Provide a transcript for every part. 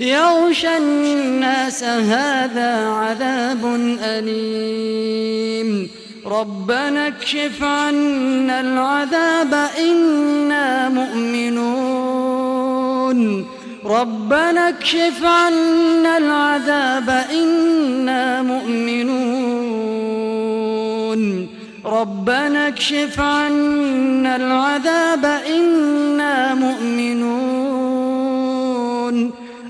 يغشى الناس هذا عذاب أليم. ربنا اكشف عنا العذاب إنا مؤمنون. ربنا اكشف عنا العذاب إنا مؤمنون. ربنا اكشف عنا العذاب إنا مؤمنون.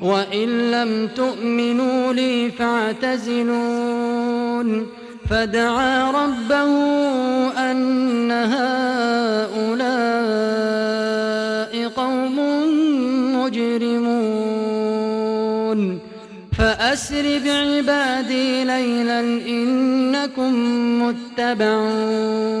وإن لم تؤمنوا لي فاعتزلون فدعا ربه أن هؤلاء قوم مجرمون فأسر بعبادي ليلا إنكم متبعون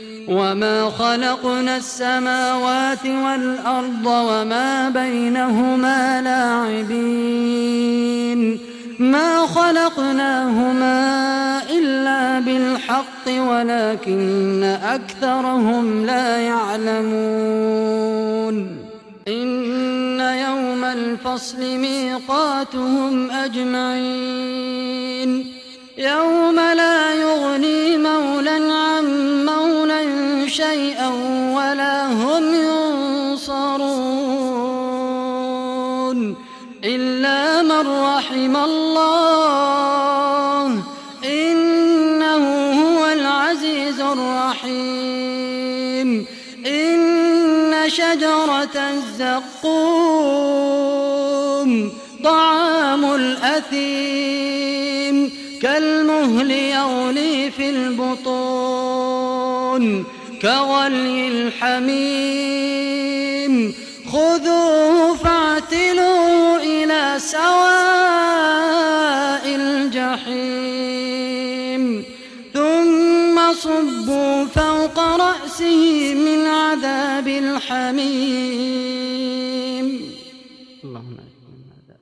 وما خلقنا السماوات والأرض وما بينهما لاعبين ما خلقناهما إلا بالحق ولكن أكثرهم لا يعلمون إن يوم الفصل ميقاتهم أجمعين يوم لا يغني مولا عن شيئا ولا هم ينصرون إلا من رحم الله إنه هو العزيز الرحيم. إن شجرة الزقوم طعام الأثيم كالمهل يغلي في البطون. كغلي الحميم. خذوه فاعتلوه إلى سواء الجحيم. ثم صبوا فوق رأسه من عذاب الحميم. اللهم أجر من هذا.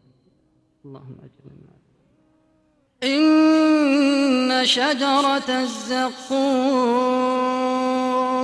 اللهم أجر من هذا. إن شجرة الزقوم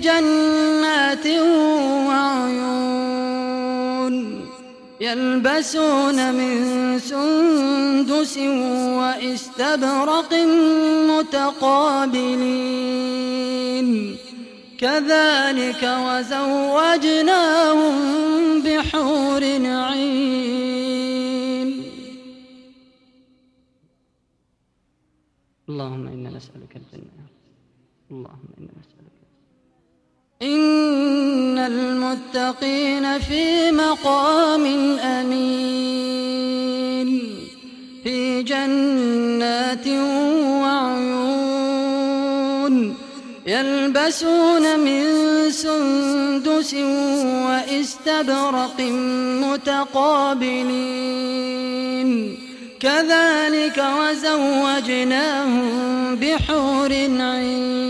جنات وعيون يلبسون من سندس واستبرق متقابلين. كذلك وزوجناهم بحور عين. اللهم إنا نسألك الجنة. اللهم إنا نسألك إن المتقين في مقام أمين في جنات وعيون يلبسون من سندس واستبرق متقابلين كذلك وزوجناهم بحور عين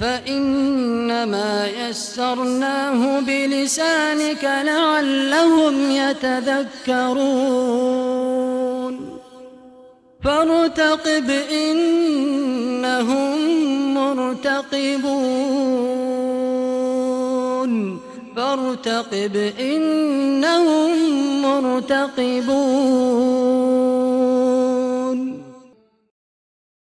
فإنما يسرناه بلسانك لعلهم يتذكرون. فارتقب إنهم مرتقبون. فارتقب إنهم مرتقبون.